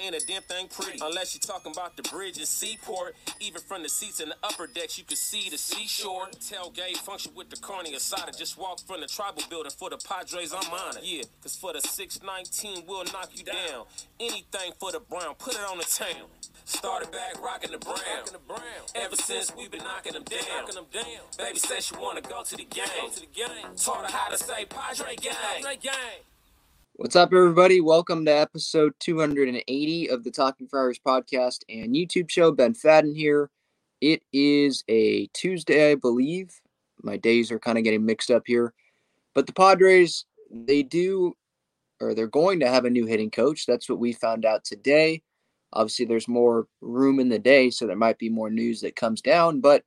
Ain't a damn thing pretty unless you're talking about the bridge and seaport. Even from the seats in the upper decks, you can see the seashore. Tailgate function with the carny aside. Just walk from the tribal building for the Padres. I'm on it. Yeah, cause for the 619, we'll knock you down. Anything for the Brown, put it on the town. Started back rocking the brown. Ever since we've been knocking them down. Baby said she wanna go to the game. Taught her how to say Padre gang. Padre gang. What's up, everybody? Welcome to episode 280 of the Talking Friars podcast and YouTube show. Ben Fadden here. It is a Tuesday, I believe. My days are kind of getting mixed up here. But the Padres, they do, or they're going to have a new hitting coach. That's what we found out today. Obviously, there's more room in the day, so there might be more news that comes down. But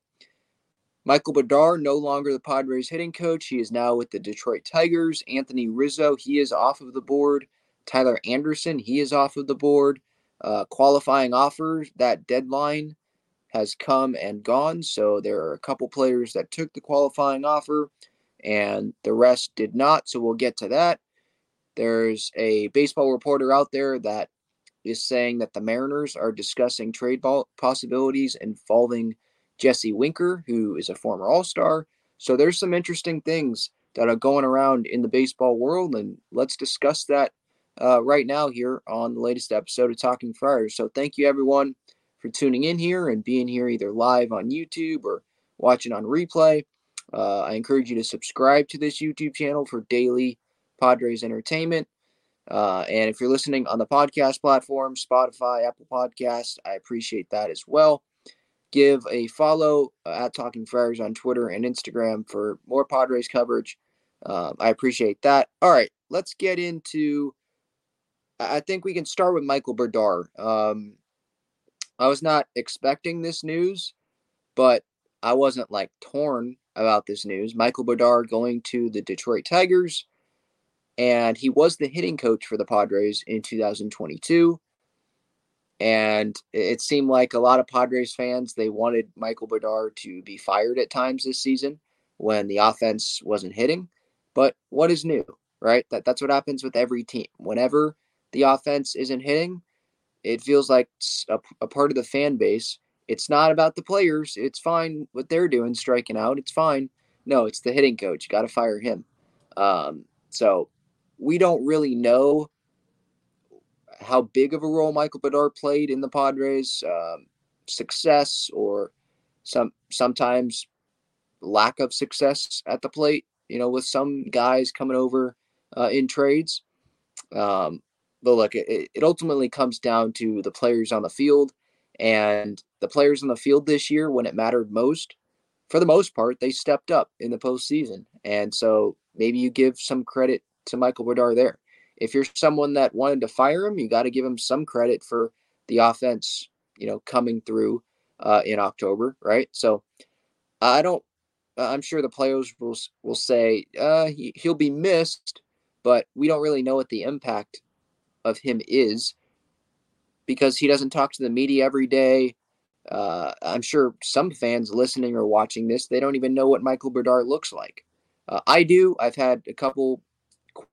Michael Brdar, no longer the Padres hitting coach. He is now with the Detroit Tigers. Anthony Rizzo, he is off of the board. Tyler Anderson, he is off of the board. Uh, qualifying offers, that deadline has come and gone. So there are a couple players that took the qualifying offer and the rest did not. So we'll get to that. There's a baseball reporter out there that is saying that the Mariners are discussing trade possibilities involving Jesse Winker, who is a former All Star. So there's some interesting things that are going around in the baseball world, and let's discuss that uh, right now here on the latest episode of Talking Friars. So thank you everyone for tuning in here and being here either live on YouTube or watching on replay. Uh, I encourage you to subscribe to this YouTube channel for daily Padres entertainment. Uh, and if you're listening on the podcast platform, Spotify, Apple Podcast, I appreciate that as well give a follow uh, at Talking Friars on Twitter and Instagram for more Padres coverage. Um, I appreciate that. All right, let's get into. I think we can start with Michael Brdar. Um, I was not expecting this news, but I wasn't like torn about this news. Michael Brdar going to the Detroit Tigers, and he was the hitting coach for the Padres in 2022. And it seemed like a lot of Padres fans, they wanted Michael Brdar to be fired at times this season when the offense wasn't hitting. But what is new, right? That that's what happens with every team. Whenever the offense isn't hitting, it feels like a, a part of the fan base. It's not about the players. It's fine what they're doing, striking out. It's fine. No, it's the hitting coach. You got to fire him. Um, so we don't really know how big of a role Michael Brdar played in the Padres' um, success or some sometimes lack of success at the plate. You know, with some guys coming over uh, in trades. Um, but look, it, it ultimately comes down to the players on the field, and the players on the field this year when it mattered most. For the most part, they stepped up in the postseason, and so maybe you give some credit to Michael Brdar there if you're someone that wanted to fire him, you got to give him some credit for the offense, you know, coming through uh, in October, right? So I don't. I'm sure the players will will say uh, he, he'll be missed, but we don't really know what the impact of him is because he doesn't talk to the media every day. Uh, I'm sure some fans listening or watching this, they don't even know what Michael Brdar looks like. Uh, I do. I've had a couple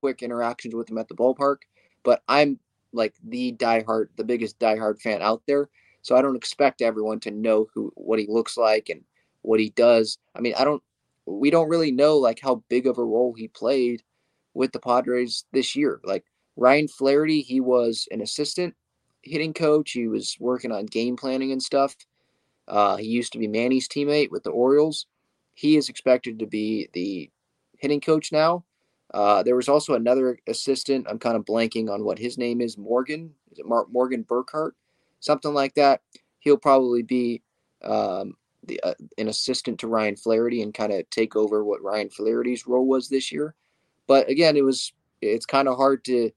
quick interactions with him at the ballpark, but I'm like the diehard, the biggest diehard fan out there. So I don't expect everyone to know who what he looks like and what he does. I mean, I don't we don't really know like how big of a role he played with the Padres this year. Like Ryan Flaherty, he was an assistant hitting coach. He was working on game planning and stuff. Uh, he used to be Manny's teammate with the Orioles. He is expected to be the hitting coach now. Uh, there was also another assistant. I'm kind of blanking on what his name is. Morgan. Is it Mark Morgan Burkhart? Something like that. He'll probably be um, the, uh, an assistant to Ryan Flaherty and kind of take over what Ryan Flaherty's role was this year. But again, it was it's kind of hard to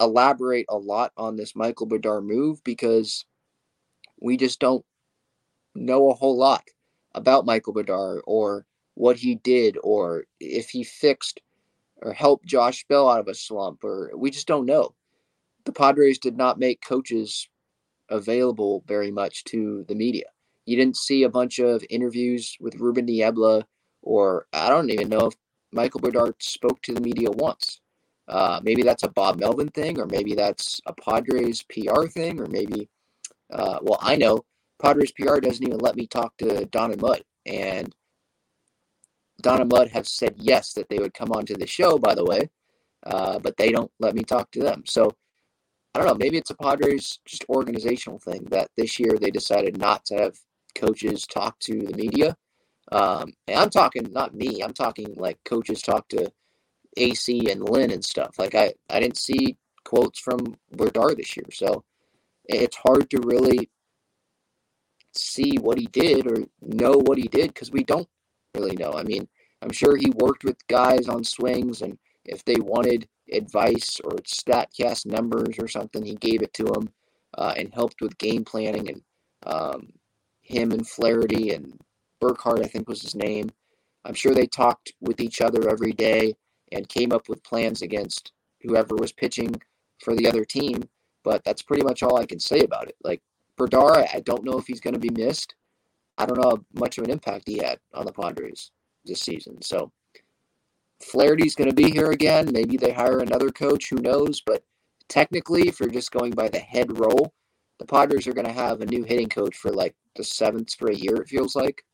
elaborate a lot on this Michael Brdar move because we just don't know a whole lot about Michael Brdar or what he did or if he fixed or help Josh Bell out of a slump or we just don't know. The Padres did not make coaches available very much to the media. You didn't see a bunch of interviews with Ruben Niebla or I don't even know if Michael Brdar spoke to the media once. Uh, maybe that's a Bob Melvin thing, or maybe that's a Padres PR thing, or maybe, uh, well, I know Padres PR doesn't even let me talk to Don and Mud. And Don and Mud have said yes that they would come onto the show, by the way, uh, but they don't let me talk to them. So I don't know. Maybe it's a Padres just organizational thing that this year they decided not to have coaches talk to the media. Um, and I'm talking not me. I'm talking like coaches talk to AC and Lin and stuff. Like I, I didn't see quotes from Brdar this year, so it's hard to really see what he did or know what he did because we don't really know. I mean, I'm sure he worked with guys on swings, and if they wanted advice or statcast numbers or something, he gave it to them uh, and helped with game planning. And um, him and Flaherty and Burkhart, I think was his name. I'm sure they talked with each other every day and came up with plans against whoever was pitching for the other team. But that's pretty much all I can say about it. Like Brdar, I don't know if he's going to be missed. I don't know how much of an impact he had on the Padres this season. So Flaherty's going to be here again. Maybe they hire another coach. Who knows? But technically, if you're just going by the head role, the Padres are going to have a new hitting coach for like the seventh straight year. It feels like.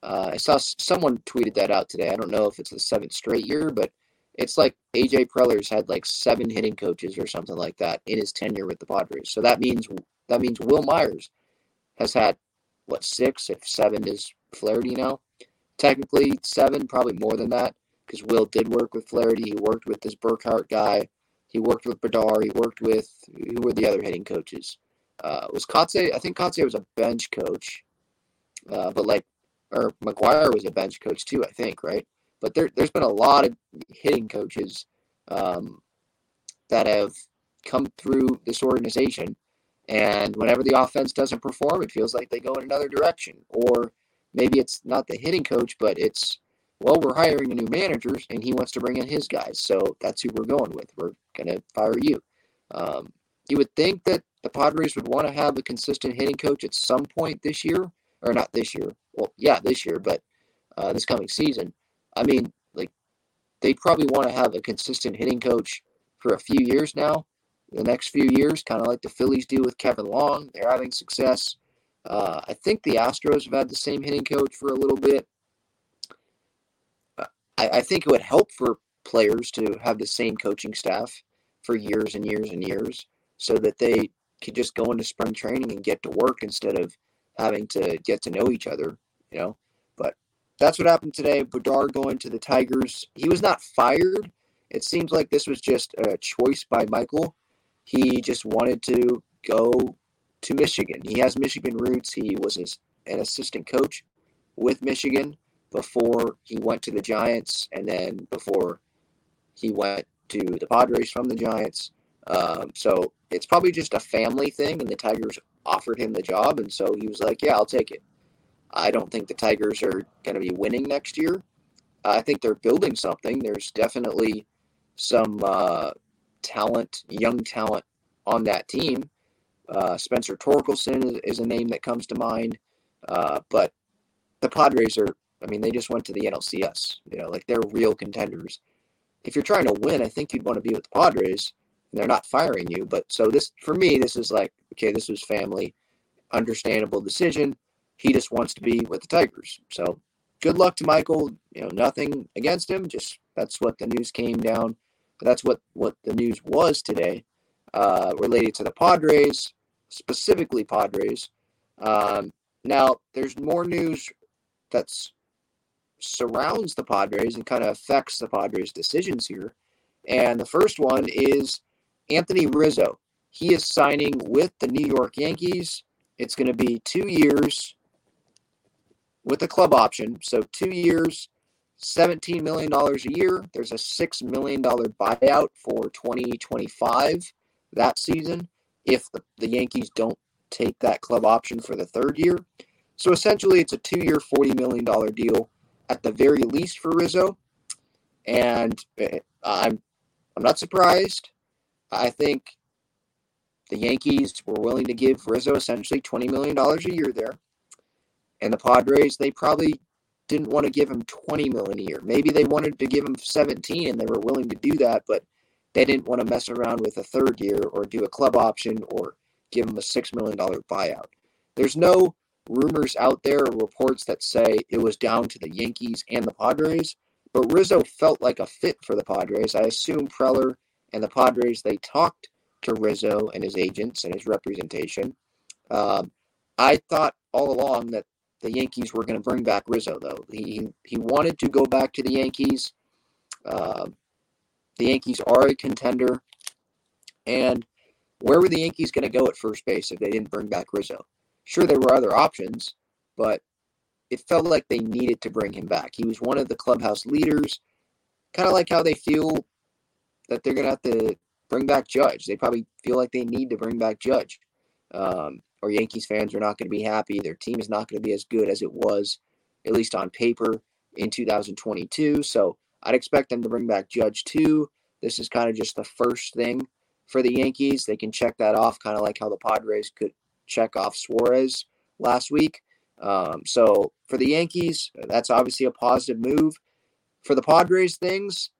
Uh, I saw someone tweeted that out today. I don't know if it's the seventh straight year, but it's like AJ Preller's had like seven hitting coaches or something like that in his tenure with the Padres. So that means that means Wil Myers has had what six, if seven is Flaherty now. Technically seven, probably more than that, because Wil did work with Flaherty. He worked with this Burkhart guy. He worked with Brdar. He worked with who were the other hitting coaches? Uh, was Kotsay? I think Kotsay was a bench coach, uh, but like, or McGuire was a bench coach too. I think right. But there, there's been a lot of hitting coaches um, that have come through this organization. And whenever the offense doesn't perform, it feels like they go in another direction. Or maybe it's not the hitting coach, but it's, well, we're hiring a new manager and he wants to bring in his guys. So that's who we're going with. We're going to fire you. Um, you would think that the Padres would want to have a consistent hitting coach at some point this year, or not this year. Well, yeah, this year, but uh, this coming season. I mean, like they probably want to have a consistent hitting coach for a few years now. The next few years, kind of like the Phillies do with Kevin Long, they're having success. Uh, I think the Astros have had the same hitting coach for a little bit. I, I think it would help for players to have the same coaching staff for years and years and years so that they could just go into spring training and get to work instead of having to get to know each other, you know But that's what happened today. Brdar going to the Tigers. He was not fired. It seems like this was just a choice by Michael. He just wanted to go to Michigan. He has Michigan roots. He was an assistant coach with Michigan before he went to the Giants, and then before he went to the Padres from the Giants. Um, so it's probably just a family thing, and the Tigers offered him the job, and so he was like, "Yeah, I'll take it." I don't think the Tigers are going to be winning next year. I think they're building something. There's definitely some uh, talent, young talent on that team. Uh, Spencer Torkelson is, a name that comes to mind. Uh, but the Padres are, I mean, they just went to the NLCS. You know, like they're real contenders. If you're trying to win, I think you'd want to be with the Padres. And they're not firing you. But so this, for me, this is like, okay, this was family, understandable decision he just wants to be with the Tigers. So good luck to Michael. You know, nothing against him. Just that's what the news came down. That's what what the news was today, uh, related to the Padres. Specifically Padres. Um, now, there's more news that surrounds the Padres and kind of affects the Padres' decisions here. And the first one is Anthony Rizzo. He is signing with the New York Yankees. It's going to be two years with a club option. So, two years, $17 million a year. There's a $6 million buyout for 2025 that season if the, the Yankees don't take that club option for the third year. So, essentially, it's a two year, $40 million deal at the very least for Rizzo. And eh, I'm I'm not surprised. I think the Yankees were willing to give Rizzo essentially $20 million a year there. And the Padres, they probably didn't want to give him 20 million a year. Maybe they wanted to give him 17 and they were willing to do that, but they didn't want to mess around with a third year or do a club option or give him a $6 million buyout. There's no rumors out there or reports that say it was down to the Yankees and the Padres, but Rizzo felt like a fit for the Padres. I assume Preller and the Padres they talked to Rizzo and his agents and his representation. Um, I thought all along that the Yankees were going to bring back Rizzo, though. He he wanted to go back to the Yankees. Uh, the Yankees are a contender, and where were the Yankees going to go at first base if they didn't bring back Rizzo? Sure, there were other options, but it felt like they needed to bring him back. He was one of the clubhouse leaders, kind of like how they feel that they're going to have to bring back Judge. They probably feel like they need to bring back Judge. Um, or Yankees fans are not going to be happy. Their team is not going to be as good as it was, at least on paper, in 2022. So I'd expect them to bring back Judge too. This is kind of just the first thing for the Yankees. They can check that off, kind of like how the Padres could check off Suarez last week. Um, so for the Yankees, that's obviously a positive move. For the Padres, things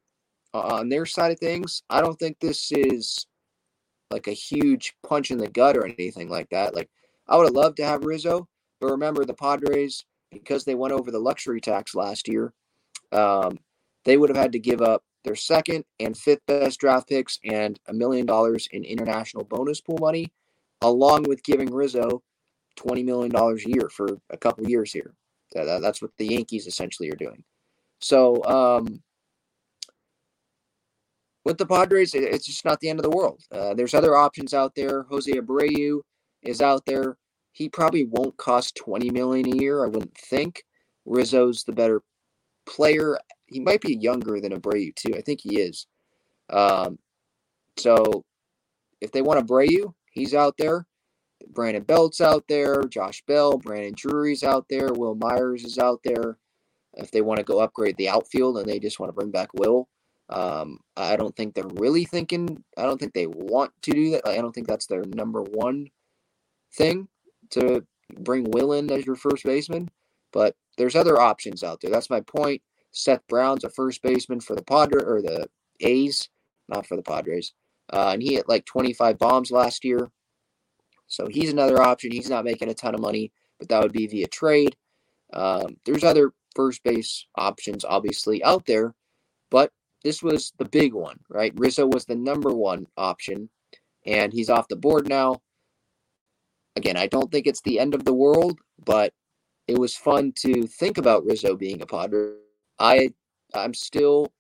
uh, on their side of things, I don't think this is like a huge punch in the gut or anything like that. Like I would have loved to have Rizzo, but remember the Padres because they went over the luxury tax last year. Um, they would have had to give up their second and fifth best draft picks and a million dollars in international bonus pool money along with giving Rizzo $20 million a year for a couple years here. That's what the Yankees essentially are doing. So, um, with the Padres, it's just not the end of the world. Uh, there's other options out there. Jose Abreu is out there. He probably won't cost 20 million a year, I wouldn't think. Rizzo's the better player. He might be younger than Abreu too. I think he is. Um, so if they want Abreu, He's out there. Brandon Belt's out there. Josh Bell, Brandon Drury's out there. Wil Myers is out there. If they want to go upgrade the outfield and they just want to bring back Wil, um, I don't think they're really thinking. I don't think they want to do that. I don't think that's their number one thing to bring Wil in as your first baseman. But there's other options out there. That's my point. Seth Brown's a first baseman for the Padres or the A's, not for the Padres. Uh, and he hit like 25 bombs last year. So he's another option. He's not making a ton of money, but that would be via trade. Um, there's other first base options, obviously, out there, but this was the big one, right? Rizzo was the number one option, and he's off the board now. Again, I don't think it's the end of the world, but it was fun to think about Rizzo being a Padre. I I'm still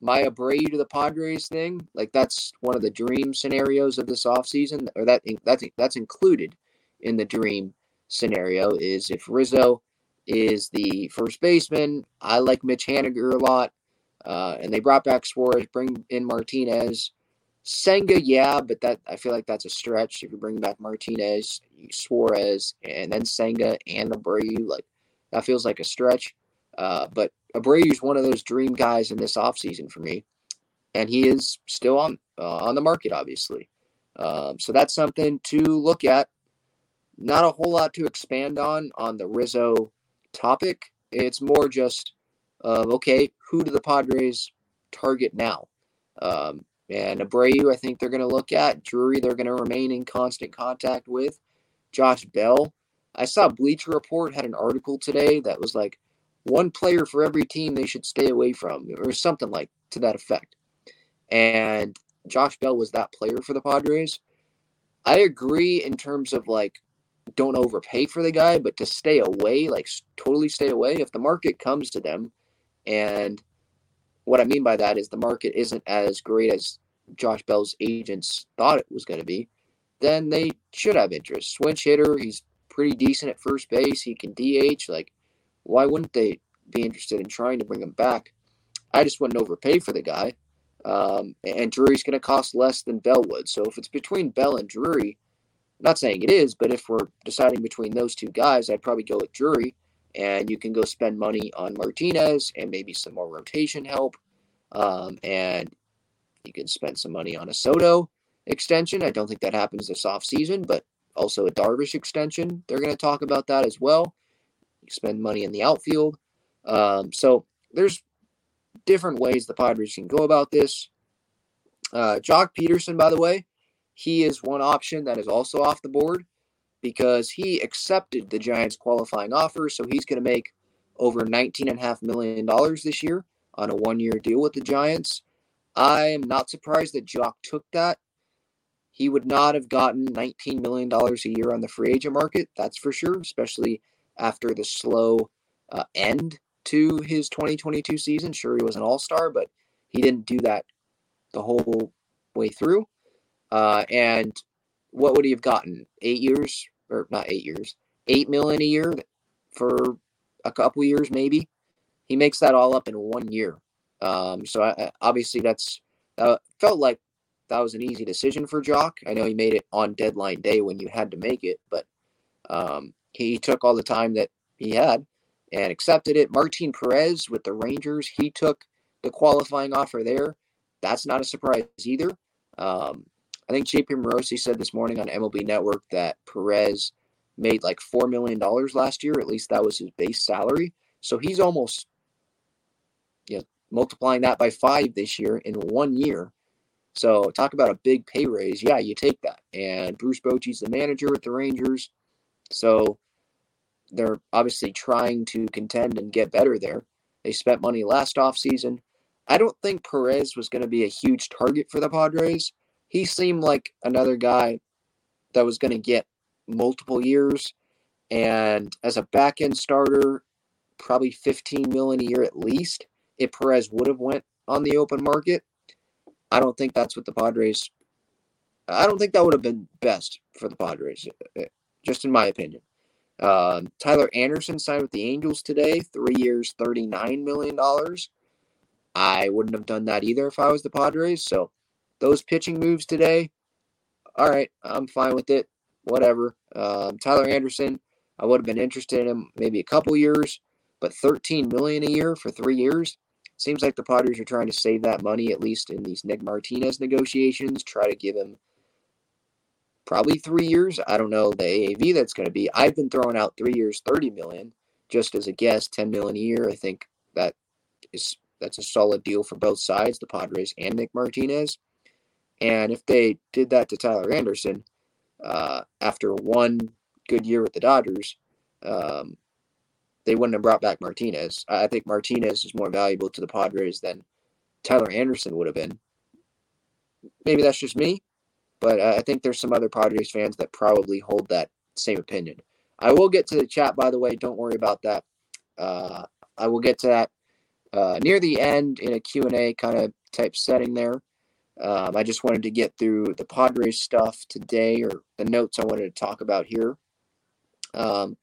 my Abreu to the Padres thing, like that's one of the dream scenarios of this offseason, or that that's that's included in the dream scenario is if Rizzo is the first baseman. I like Mitch Haniger a lot, uh, and they brought back Suarez, bring in Martinez. Senga, yeah, but that I feel like that's a stretch. If you bring back Martinez, Suarez, and then Senga and Abreu, like that feels like a stretch. Uh, but is one of those dream guys in this offseason for me, and he is still on uh, on the market, obviously. Um, so that's something to look at. Not a whole lot to expand on on the Rizzo topic. It's more just, uh, okay, who do the Padres target now? Um, and Abreu, I think they're going to look at. Drury, they're going to remain in constant contact with. Josh Bell, I saw Bleacher Report had an article today that was like one player for every team they should stay away from, or something like to that effect. And Josh Bell was that player for the Padres. I agree in terms of like don't overpay for the guy, but to stay away, like totally stay away. If the market comes to them, and what I mean by that is the market isn't as great as Josh Bell's agents thought it was going to be, then they should have interest. Switch hitter, he's pretty decent at first base. He can DH. Like, why wouldn't they be interested in trying to bring him back? I just wouldn't overpay for the guy. Um, and Drury's going to cost less than Bell would. So if it's between Bell and Drury, not saying it is, but if we're deciding between those two guys, I'd probably go with Drury. And you can go spend money on Martinez and maybe some more rotation help. Um, and you can spend some money on a Soto extension. I don't think that happens this offseason, but also a Darvish extension. They're going to talk about that as well. Spend money in the outfield. Um, so there's different ways the Padres can go about this. Uh, Joc Pederson, by the way, he is one option that is also off the board because he accepted the Giants' qualifying offer. So he's going to make over $19.5 million this year on a one year deal with the Giants. I am not surprised that Joc took that. He would not have gotten $19 million a year on the free agent market, that's for sure, especially after the slow uh, end to his 2022 season. Sure, he was an all star, but he didn't do that the whole way through. Uh, and what would he have gotten? Eight years, or not eight years, eight million a year for a couple years, maybe. He makes that all up in one year. Um, so I, obviously that's uh, felt like that was an easy decision for Joc. I know he made it on deadline day when you had to make it, but um, he took all the time that he had and accepted it. Martin Perez with the Rangers, he took the qualifying offer there. That's not a surprise either. Um, I think JP Morosi said this morning on MLB Network that Perez made like $4 million last year. At least that was his base salary. So he's almost you know, multiplying that by five this year in one year. So talk about a big pay raise. Yeah, you take that. And Bruce Bochy's the manager at the Rangers. So they're obviously trying to contend and get better there. They spent money last offseason. I don't think Perez was going to be a huge target for the Padres. He seemed like another guy that was going to get multiple years and as a back end starter, probably 15 million a year at least if Perez would have went on the open market. I don't think that's what the Padres. I don't think that would have been best for the Padres, uh, uh, just in my opinion. Um, Tyler Anderson signed with the Angels today, three years, $39 million. I wouldn't have done that either if I was the Padres. So those pitching moves today, all right, I'm fine with it. Whatever. Um, Tyler Anderson, I would have been interested in him maybe a couple years, but 13 million a year for three years seems like the Padres are trying to save that money at least in these Nick Martinez negotiations. Try to give him probably three years. I don't know the AAV that's going to be. I've been throwing out three years, 30 million, just as a guess, 10 million a year. I think that is that's a solid deal for both sides, the Padres and Nick Martinez. And if they did that to Tyler Anderson uh, after one good year with the Dodgers, um, they wouldn't have brought back Martinez. I think Martinez is more valuable to the Padres than Tyler Anderson would have been. Maybe that's just me, but I think there's some other Padres fans that probably hold that same opinion. I will get to the chat, by the way. Don't worry about that. Uh, I will get to that uh, near the end in a Q&A kind of type setting there. Um, I just wanted to get through the Padres stuff today or the notes I wanted to talk about here. Um,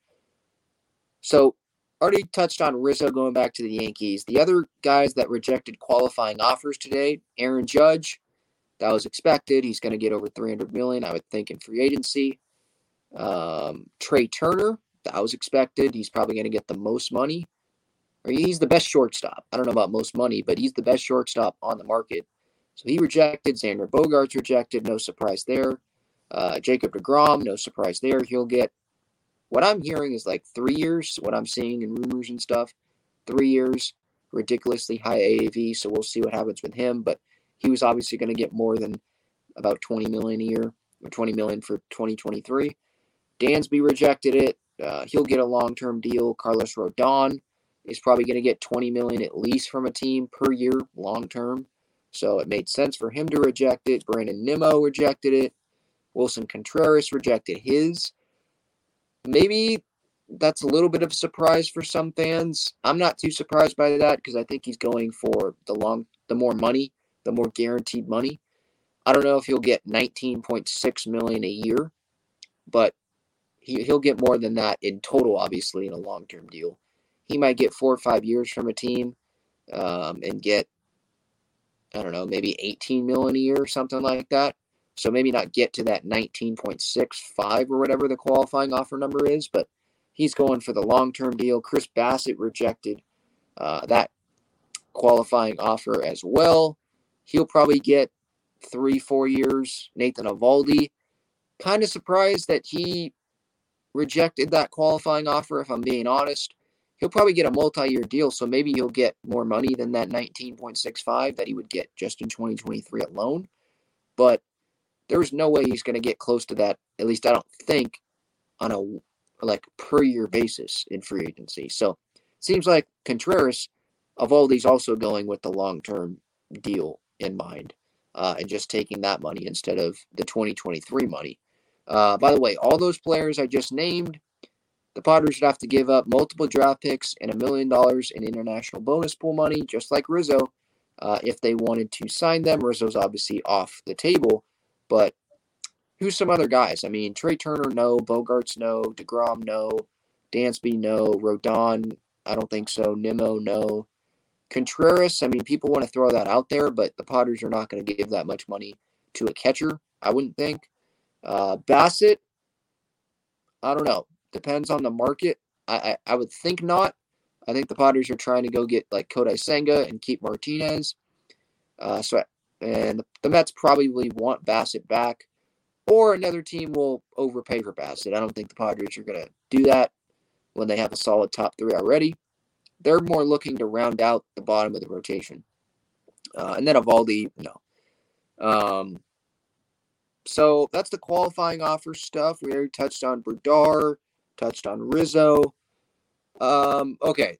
so, already touched on Rizzo going back to the Yankees. The other guys that rejected qualifying offers today Aaron Judge, that was expected. He's going to get over 300 million, I would think, in free agency. Um, Trea Turner, that was expected. He's probably going to get the most money. Or he's the best shortstop. I don't know about most money, but he's the best shortstop on the market. So he rejected. Xander Bogaerts rejected. No surprise there. Uh, Jacob DeGrom, no surprise there. He'll get what I'm hearing is like three years. What I'm seeing in rumors and stuff, three years, ridiculously high AAV. So we'll see what happens with him. But he was obviously going to get more than about 20 million a year or 20 million for 2023. Dansby rejected it. Uh, he'll get a long-term deal. Carlos Rodon is probably going to get 20 million at least from a team per year, long term. So it made sense for him to reject it. Brandon Nimmo rejected it. Willson Contreras rejected his. Maybe that's a little bit of a surprise for some fans. I'm not too surprised by that because I think he's going for the long, the more money, the more guaranteed money. I don't know if he'll get 19.6 million a year, but he, he'll get more than that in total, obviously, in a long term deal. He might get four or five years from a team um, and get, I don't know, maybe 18 million a year or something like that. So maybe not get to that 19.65 or whatever the qualifying offer number is, but he's going for the long term deal. Chris Bassitt rejected uh, that qualifying offer as well. He'll probably get three, four years. Nathan Eovaldi, kind of surprised that he rejected that qualifying offer, if I'm being honest. He'll probably get a multi year deal, so maybe he'll get more money than that 19.65 that he would get just in 2023 alone. But there's no way he's going to get close to that, at least I don't think, on a like per year basis in free agency. So seems like Contreras of all these also going with the long term deal in mind uh, and just taking that money instead of the 2023 money. Uh, by the way, all those players I just named, the Padres would have to give up multiple draft picks and a million dollars in international bonus pool money, just like Rizzo, uh, if they wanted to sign them. Rizzo's obviously off the table, but who's some other guys? I mean, Trea Turner, no. Bogaerts, no. DeGrom, no. Dansby, no. Rodon, I don't think so. Nimmo, no. Contreras, I mean, people want to throw that out there, but the Padres are not going to give that much money to a catcher, I wouldn't think. Uh, Bassitt, I don't know. Depends on the market. I, I, I would think not. I think the Padres are trying to go get like Kodai Senga and keep Martinez. Uh, so and the, the Mets probably want Bassitt back, or another team will overpay for Bassitt. I don't think the Padres are going to do that when they have a solid top three already. They're more looking to round out the bottom of the rotation. Uh, and then Eovaldi, no. Um, so that's the qualifying offer stuff. We already touched on Brdar, touched on Rizzo. Um, okay.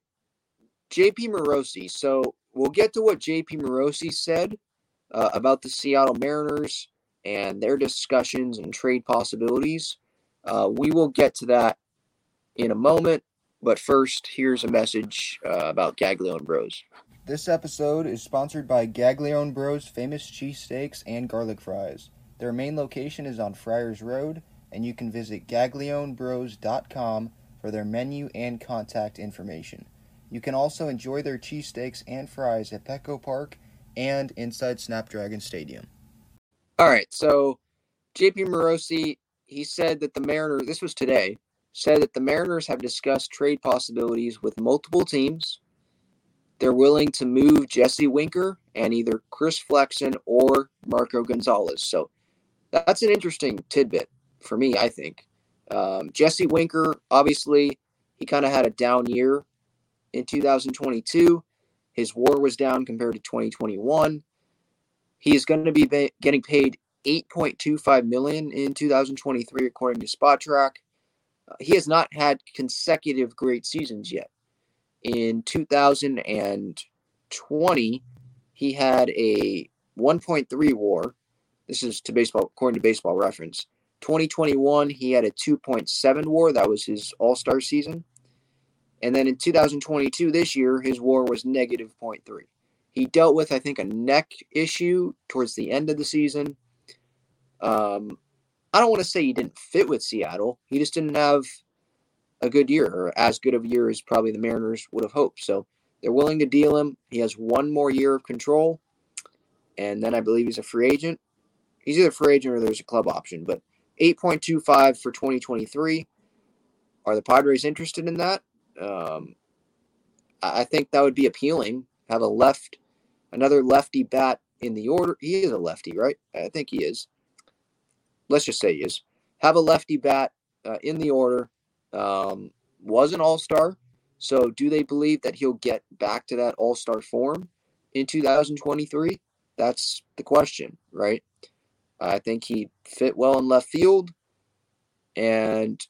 JP Morosi. So we'll get to what JP Morosi said uh, about the Seattle Mariners and their discussions and trade possibilities. Uh, we will get to that in a moment. But first, here's a message uh, about Gaglione Bros. This episode is sponsored by Gaglione Bros famous cheesesteaks and garlic fries. Their main location is on Friars Road, and you can visit gaglionebros.com for their menu and contact information. You can also enjoy their cheesesteaks and fries at Petco Park and inside Snapdragon Stadium. All right, so JP Morosi, he said that the Mariners, this was today, said that the Mariners have discussed trade possibilities with multiple teams. They're willing to move Jesse Winker and either Chris Flexen or Marco Gonzalez. So that's an interesting tidbit for me, I think. Um, Jesse Winker, obviously, he kind of had a down year in 2022. His war was down compared to 2021. He is going to be getting paid 8.25 million in 2023 according to Spotrac he has not had consecutive great seasons yet. In 2020, he had a 1.3 war. This is to baseball, according to baseball reference. 2021, he had a 2.7 war. That was his all star season. And then in 2022, this year, his war was negative 0.3. He dealt with, I think, a neck issue towards the end of the season. Um, I don't want to say he didn't fit with Seattle. He just didn't have a good year or as good of a year as probably the Mariners would have hoped. So they're willing to deal him. He has one more year of control. And then I believe he's a free agent. He's either a free agent or there's a club option. But 8.25 for 2023. Are the Padres interested in that? Um, I think that would be appealing. Have a left, another lefty bat in the order. He is a lefty, right? I think he is let's just say is, have a lefty bat uh, in the order. Um, was an all star. So do they believe that he'll get back to that all star form in 2023? That's the question, right? I think he fit well in left field. And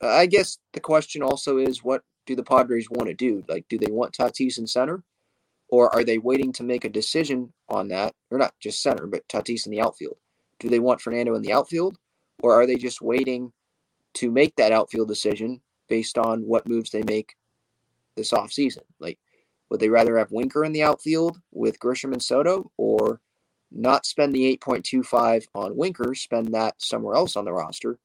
I guess the question also is what do the Padres want to do? Like, do they want Tatis in center? Or are they waiting to make a decision on that? Or not just center, but Tatis in the outfield. Do they want Fernando in the outfield, Or are they just waiting to make that outfield decision based on what moves they make this offseason? Like, would they rather have Winker in the outfield with Grisham and Soto or not spend the 8.25 on Winker, spend that somewhere else on the roster,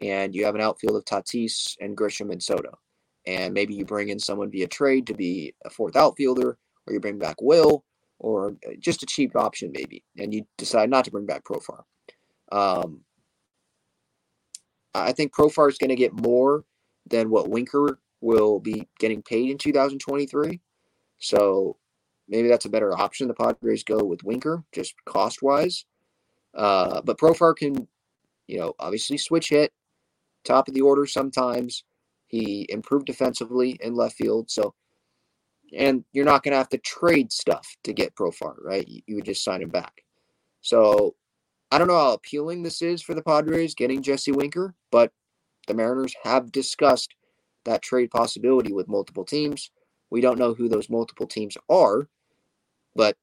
and you have an outfield of Tatis and Grisham and Soto? And maybe you bring in someone via trade to be a fourth outfielder, or you bring back Wil, or just a cheap option maybe, and you decide not to bring back Profar. Um, I think Profar is going to get more than what Winker will be getting paid in 2023. So maybe that's a better option. The Padres go with Winker just cost wise. Uh, but Profar can, you know, obviously switch hit, top of the order sometimes. He improved defensively in left field. So, and you're not going to have to trade stuff to get Profar, right? You, you would just sign him back. So I don't know how appealing this is for the Padres getting Jesse Winker, but the Mariners have discussed that trade possibility with multiple teams. We don't know who those multiple teams are, but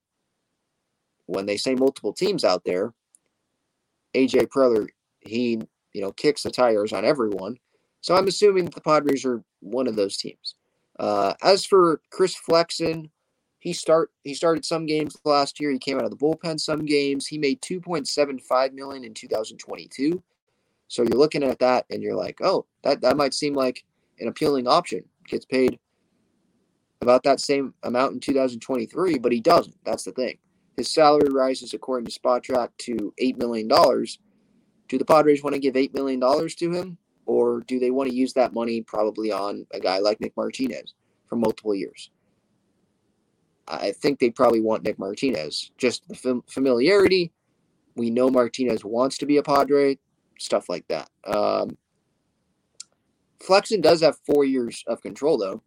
when they say multiple teams out there, AJ Preller, he, you know, kicks the tires on everyone. So I'm assuming the Padres are one of those teams. Uh, as for Chris Flexen, he start he started some games last year. He came out of the bullpen some games. He made 2.75 million in 2022. So you're looking at that and you're like, oh, that, that might seem like an appealing option. Gets paid about that same amount in 2023, but he doesn't. That's the thing. His salary rises according to Spotrac to $8 million. Do the Padres want to give $8 million to him? Or do they want to use that money probably on a guy like Nick Martinez for multiple years? I think they probably want Nick Martinez. Just the fam- familiarity. We know Martinez wants to be a Padre, stuff like that. Um, Flexen does have four years of control, though.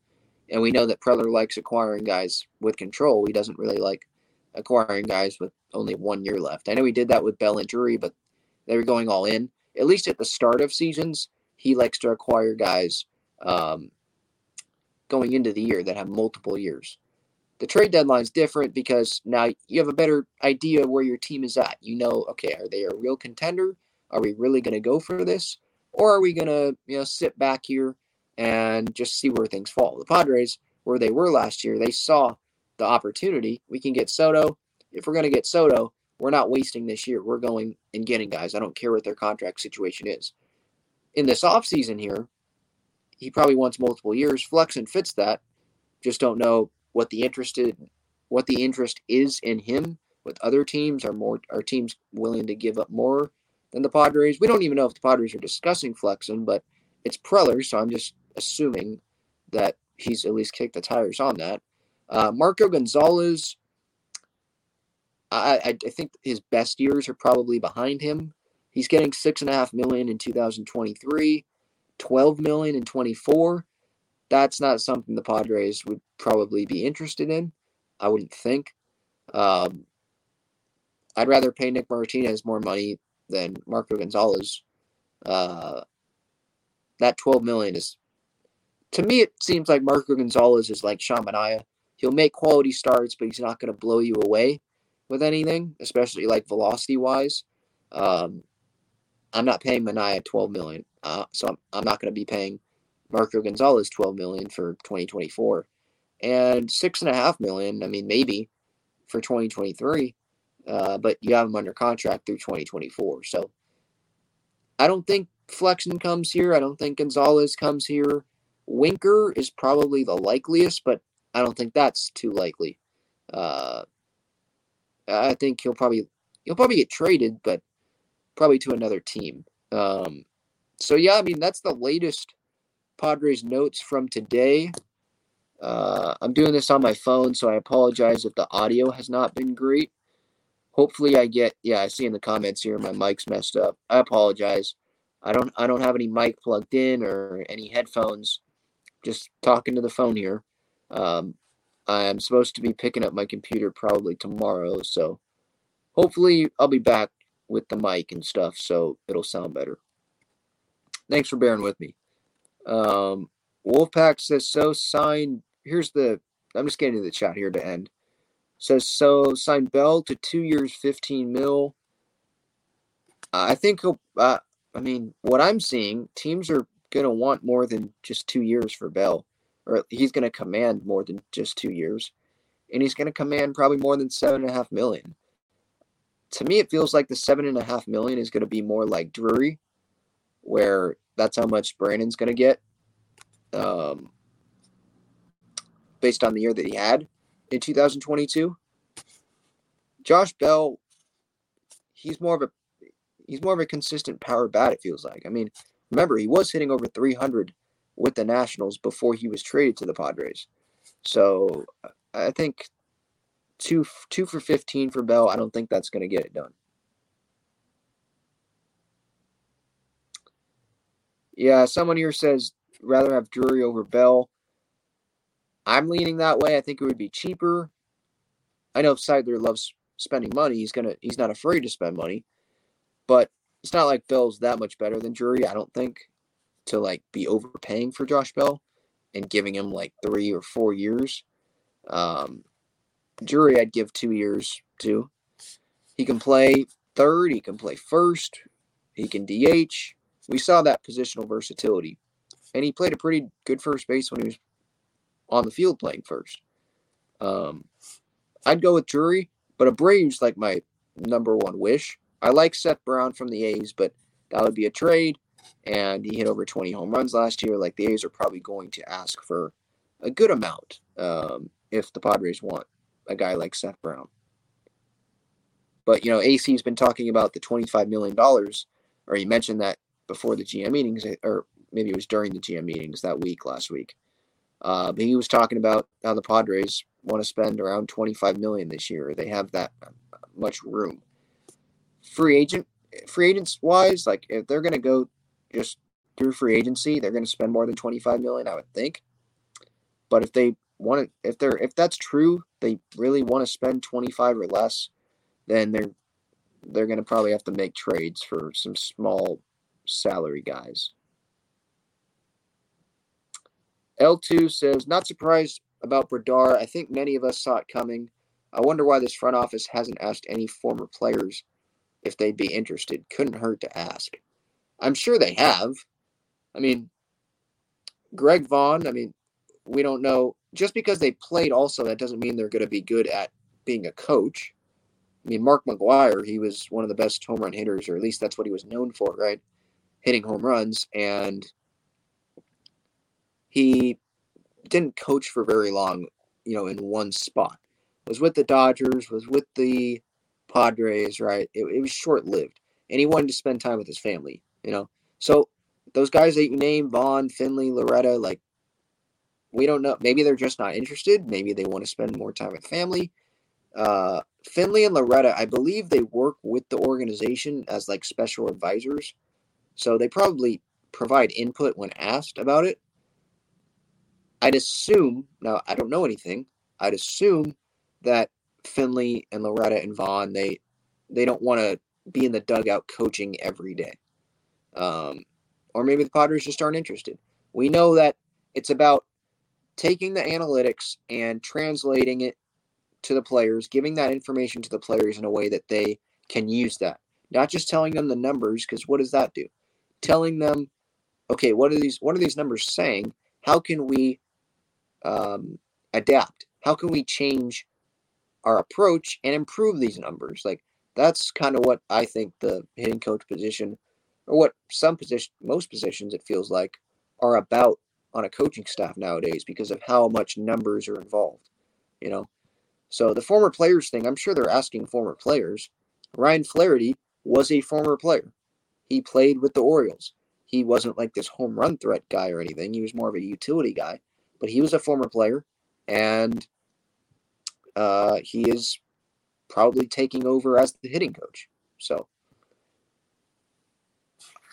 And we know that Preller likes acquiring guys with control. He doesn't really like acquiring guys with only one year left. I know he did that with Bell and Drury, but they were going all in. At least at the start of seasons, he likes to acquire guys um, going into the year that have multiple years. The trade deadline is different because now you have a better idea where your team is at. You know, okay, are they a real contender? Are we really going to go for this? Or are we going to, you know, sit back here and just see where things fall? The Padres, where they were last year, they saw the opportunity. We can get Soto. If we're going to get Soto, we're not wasting this year. We're going and getting guys. I don't care what their contract situation is. In this offseason here, he probably wants multiple years. Flexen fits that. Just don't know what the interested what the interest is in him with other teams are more are teams willing to give up more than the Padres. We don't even know if the Padres are discussing Flexen, but it's Preller, so I'm just assuming that he's at least kicked the tires on that. Uh, Marco Gonzalez, I, I, I think his best years are probably behind him. He's getting six and a half million in 2023, 12 million in 24 that's not something the Padres would probably be interested in. I wouldn't think. Um, I'd rather pay Nick Martinez more money than Marco Gonzalez. Uh, that 12 million is, to me, it seems like Marco Gonzalez is like Sean Manaea. He'll make quality starts, but he's not going to blow you away with anything, especially like velocity wise. Um, I'm not paying Manaea 12 million, uh, so I'm, I'm not going to be paying Marco Gonzalez 12 million for 2024 and six and a half million. I mean, maybe for 2023, uh, but you have him under contract through 2024. So I don't think Flexen comes here. I don't think Gonzalez comes here. Winker is probably the likeliest, but I don't think that's too likely. Uh, I think he'll probably he'll probably get traded, but probably to another team. Um, so yeah, I mean that's the latest Padres notes from today. Uh, I'm doing this on my phone, so I apologize if the audio has not been great. Hopefully, I get. Yeah, I see in the comments here my mic's messed up. I apologize. I don't. I don't have any mic plugged in or any headphones. Just talking to the phone here. Um, I'm supposed to be picking up my computer probably tomorrow, so hopefully I'll be back with the mic and stuff, so it'll sound better. Thanks for bearing with me. Um, Wolfpack says so signed. Here's the. I'm just getting to the chat here to end. Says so signed Bell to two years, 15 mil. I think he'll. Uh, I mean, what I'm seeing, teams are going to want more than just two years for Bell, or he's going to command more than just two years, and he's going to command probably more than seven and a half million. To me, it feels like the seven and a half million is going to be more like Drury, where that's how much Brandon's going to get, um, based on the year that he had in 2022. Josh Bell, he's more of a he's more of a consistent power bat. It feels like. I mean, remember he was hitting over 300 with the Nationals before he was traded to the Padres. So I think two two for 15 for Bell. I don't think that's going to get it done. Yeah, someone here says rather have Drury over Bell. I'm leaning that way. I think it would be cheaper. I know Seidler loves spending money. He's gonna he's not afraid to spend money. But it's not like Bell's that much better than Drury, I don't think, to like be overpaying for Josh Bell and giving him like three or four years. Um, Drury, I'd give two years to. He can play third, he can play first, he can DH. We saw that positional versatility. And he played a pretty good first base when he was on the field playing first. Um, I'd go with Drury, but Abreu's like my number one wish. I like Seth Brown from the A's, but that would be a trade. And he hit over 20 home runs last year. Like the A's are probably going to ask for a good amount um, if the Padres want a guy like Seth Brown. But you know, Acee's been talking about the $25 million, or he mentioned that before the GM meetings, or maybe it was during the GM meetings that week last week. Uh, he was talking about how the Padres want to spend around 25 million this year. They have that much room free agent free agents wise, like if they're gonna go just through free agency, they're gonna spend more than twenty five million, I would think. But if they want to, if they're if that's true, they really want to spend twenty five or less, then they're they're gonna probably have to make trades for some small salary guys. L2 says, not surprised about Brdar. I think many of us saw it coming. I wonder why this front office hasn't asked any former players if they'd be interested. Couldn't hurt to ask. I'm sure they have. I mean, Greg Vaughn, I mean, we don't know. Just because they played also, that doesn't mean they're going to be good at being a coach. I mean, Mark McGwire he was one of the best home run hitters, or at least that's what he was known for, right? Hitting home runs. And he didn't coach for very long, you know, in one spot. Was with the Dodgers, was with the Padres, right? It, it was short lived, and he wanted to spend time with his family, you know. So those guys that you name, Vaughn, Finley, Loretta, like we don't know. Maybe they're just not interested. Maybe they want to spend more time with family. Uh, Finley and Loretta, I believe they work with the organization as like special advisors, so they probably provide input when asked about it. I'd assume now I don't know anything. I'd assume that Finley and Loretta and Vaughn, they they don't want to be in the dugout coaching every day. Um, or maybe the Padres just aren't interested. We know that it's about taking the analytics and translating it to the players, giving that information to the players in a way that they can use that. Not just telling them the numbers, because what does that do? Telling them, okay, what are these what are these numbers saying? How can we um, adapt? How can we change our approach and improve these numbers. Like that's kind of what I think the hitting coach position, or what some position, most positions, it feels like, are about on a coaching staff nowadays because of how much numbers are involved. You know, so the former players thing, I'm sure they're asking former players. Ryan Flaherty was a former player. He played with the Orioles. He wasn't like this home run threat guy or anything. He was more of a utility guy, but he was a former player and uh, he is probably taking over as the hitting coach. So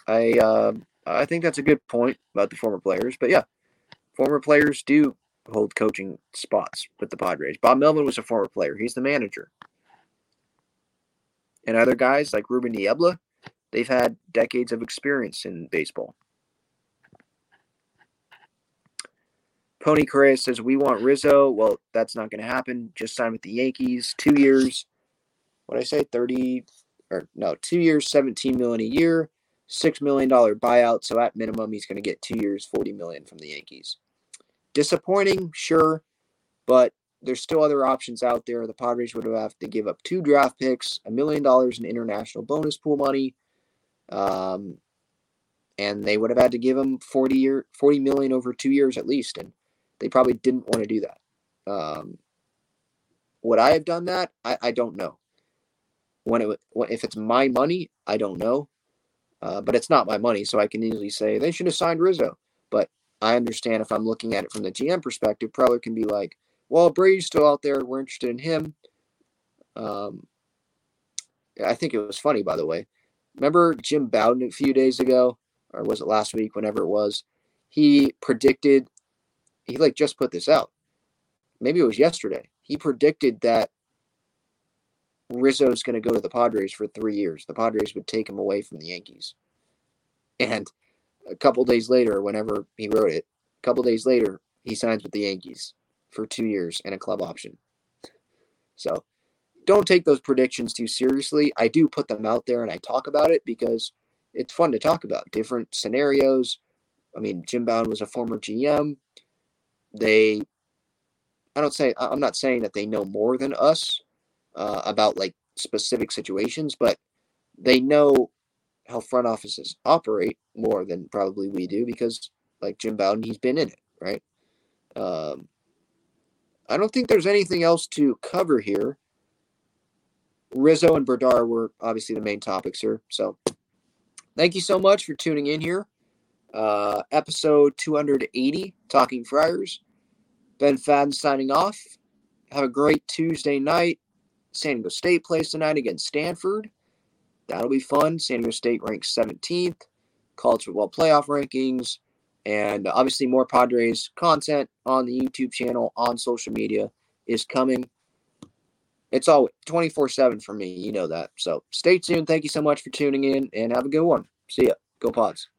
I uh, I think that's a good point about the former players. But yeah, former players do hold coaching spots with the Padres. Bob Melvin was a former player. He's the manager. And other guys like Ruben Niebla, they've had decades of experience in baseball. Pony Correa says we want Rizzo. Well, that's not going to happen. Just signed with the Yankees, two years. What I say, thirty or no, two years, seventeen million a year. Six million dollar buyout. So at minimum, he's going to get two years, forty million from the Yankees. Disappointing, sure, but there's still other options out there. The Padres would have to give up two draft picks, a million dollars in international bonus pool money, um, and they would have had to give him 40 year 40 million over two years at least and they probably didn't want to do that um, would i have done that i, I don't know when it if it's my money i don't know uh, but it's not my money so i can easily say they should have signed rizzo. But i understand if i'm looking at it from the gm perspective Preller can be like well brady's still out there. We're interested in him. Um, i think it was funny by the way. Remember jim bowden a few days ago? Or was it last week, whenever it was, he predicted, he like just put this out. Maybe it was yesterday. He predicted that Rizzo's going to go to the Padres for three years. The Padres would take him away from the Yankees. And a couple days later, whenever he wrote it, a couple days later, he signs with the Yankees for two years and a club option. So don't take those predictions too seriously. I do put them out there and I talk about it because – it's fun to talk about different scenarios. I mean, Jim Bowden was a former GM. They, I don't say, I'm not saying that they know more than us uh, about like specific situations, but they know how front offices operate more than probably we do because, like Jim Bowden, he's been in it, right? Um, I don't think there's anything else to cover here. Rizzo and Brdar were obviously the main topics here, so Thank you so much for tuning in here. Uh, episode 280, Talking Friars. Ben Fadden signing off. Have a great Tuesday night. San Diego State plays tonight against Stanford. That'll be fun. San Diego State ranks 17th. College football playoff rankings. And obviously, more Padres content on the YouTube channel, on social media is coming. It's all 24 7 for me. You know that. So stay tuned. Thank you so much for tuning in and have a good one. See ya. Go Pods.